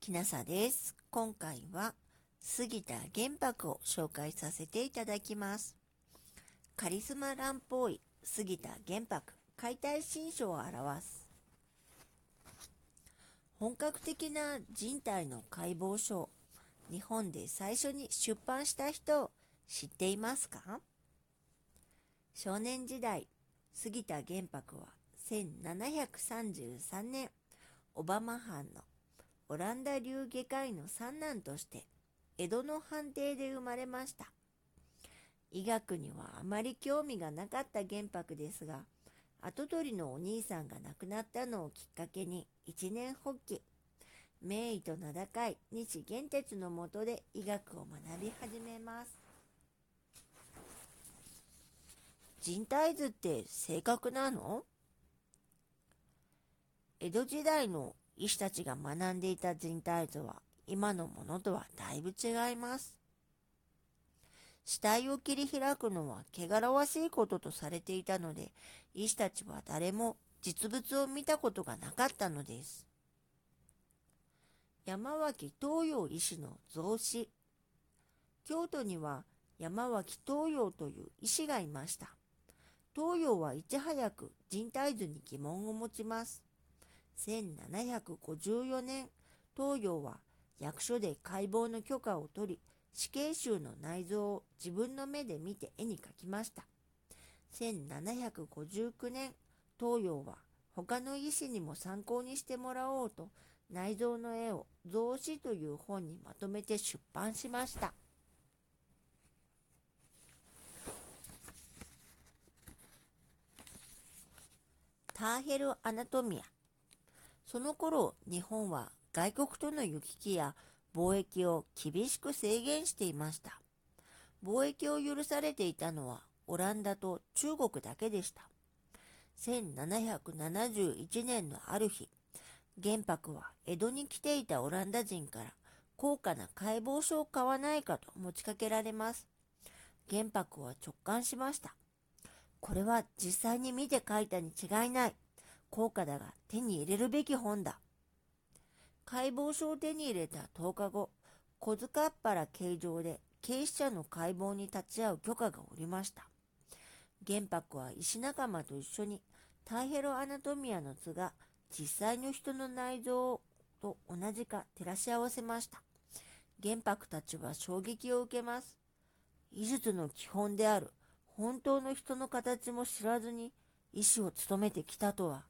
きなさです。今回は杉田玄白を紹介させていただきます。カリスマ乱暴医杉田玄白解体新書を表す。本格的な人体の解剖書を日本で最初に出版した人を知っていますか？少年時代、杉田玄白は1733年、小浜藩のオランダ流外科医の三男として江戸の藩邸で生まれました。医学にはあまり興味がなかった玄白ですが、跡取りのお兄さんが亡くなったのをきっかけに一年発起。名医と名高い西玄哲のもとで医学を学び始めます。人体図って正確なの？江戸時代の医師たちが学んでいた人体図は今のものとはだいぶ違います。死体を切り開くのは汚らわしいこととされていたので、医師たちは誰も実物を見たことがなかったのです。山脇東洋医師の増子。京都には山脇東洋という医師がいました。東洋はいち早く人体図に疑問を持ちます。1754年、東洋は役所で解剖の許可を取り、死刑囚の内臓を自分の目で見て絵に描きました。1759年、東洋は他の医師にも参考にしてもらおうと、内臓の絵を増子という本にまとめて出版しました。ターヘル・アナトミア。その頃、日本は外国との行き来や貿易を厳しく制限していました。貿易を許されていたのはオランダと中国だけでした。1771年のある日、玄白は江戸に来ていたオランダ人から高価な解剖書を買わないかと持ちかけられます。玄白は直感しました。これは実際に見て書いたに違いない。高価だが手に入れるべき本だ。解剖書を手に入れた10日後、小塚っ原形状で警視者の解剖に立ち会う許可が下りました。玄白は医師仲間と一緒にタイヘロアナトミアの図が実際の人の内臓と同じか照らし合わせました。玄白たちは衝撃を受けます。医術の基本である本当の人の形も知らずに医師を務めてきたとは。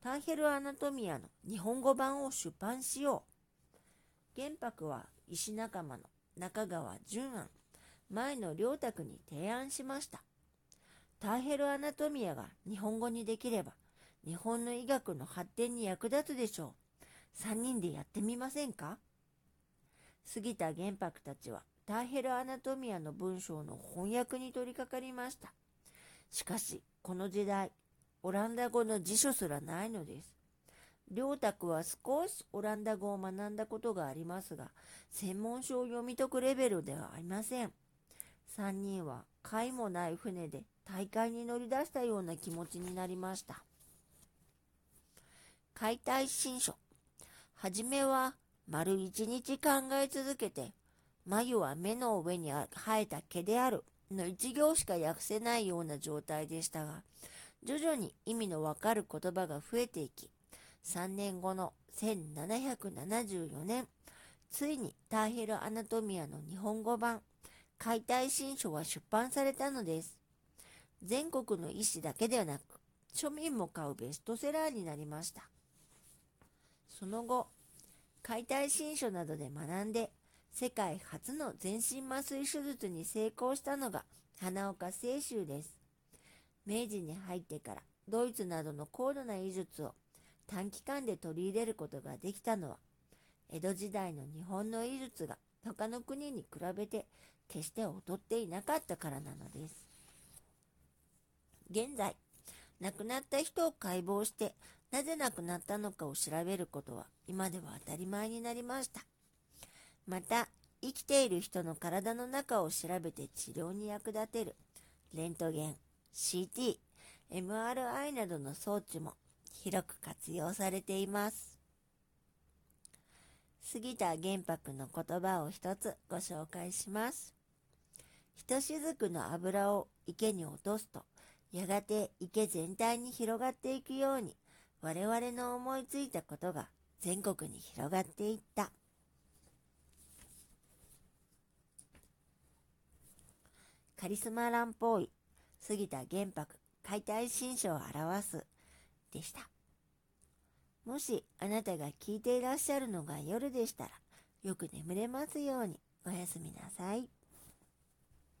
ターヘルアナトミアの日本語版を出版しよう。玄白は医師仲間の中川淳安、前野良太に提案しました。ターヘルアナトミアが日本語にできれば、日本の医学の発展に役立つでしょう。三人でやってみませんか？杉田玄白たちはターヘルアナトミアの文章の翻訳に取り掛かりました。しかし、この時代、オランダ語の辞書すらないのです。良太は少しオランダ語を学んだことがありますが、専門書を読み解くレベルではありません。三人は貝もない船で大海に乗り出したような気持ちになりました。解体新書。はじめは丸一日考え続けて、眉は目の上に生えた毛であるの一行しか訳せないような状態でしたが、徐々に意味のわかる言葉が増えていき、3年後の1774年、ついにターヘルアナトミアの日本語版、解体新書は出版されたのです。全国の医師だけではなく、庶民も買うベストセラーになりました。その後、解体新書などで学んで、世界初の全身麻酔手術に成功したのが花岡清舟です。明治に入ってからドイツなどの高度な医術を短期間で取り入れることができたのは、江戸時代の日本の医術が他の国に比べて決して劣っていなかったからなのです。現在、亡くなった人を解剖してなぜ亡くなったのかを調べることは今では当たり前になりました。また、生きている人の体の中を調べて治療に役立てるレントゲン、CT、MRI などの装置も広く活用されています。杉田玄白の言葉を一つご紹介します。ひとしずくの油を池に落とすと、やがて池全体に広がっていくように、我々の思いついたことが全国に広がっていった。カリスマ乱暴医、杉田玄白、解体新書を表す、でした。もしあなたが聞いていらっしゃるのが夜でしたら、よく眠れますようにおやすみなさい。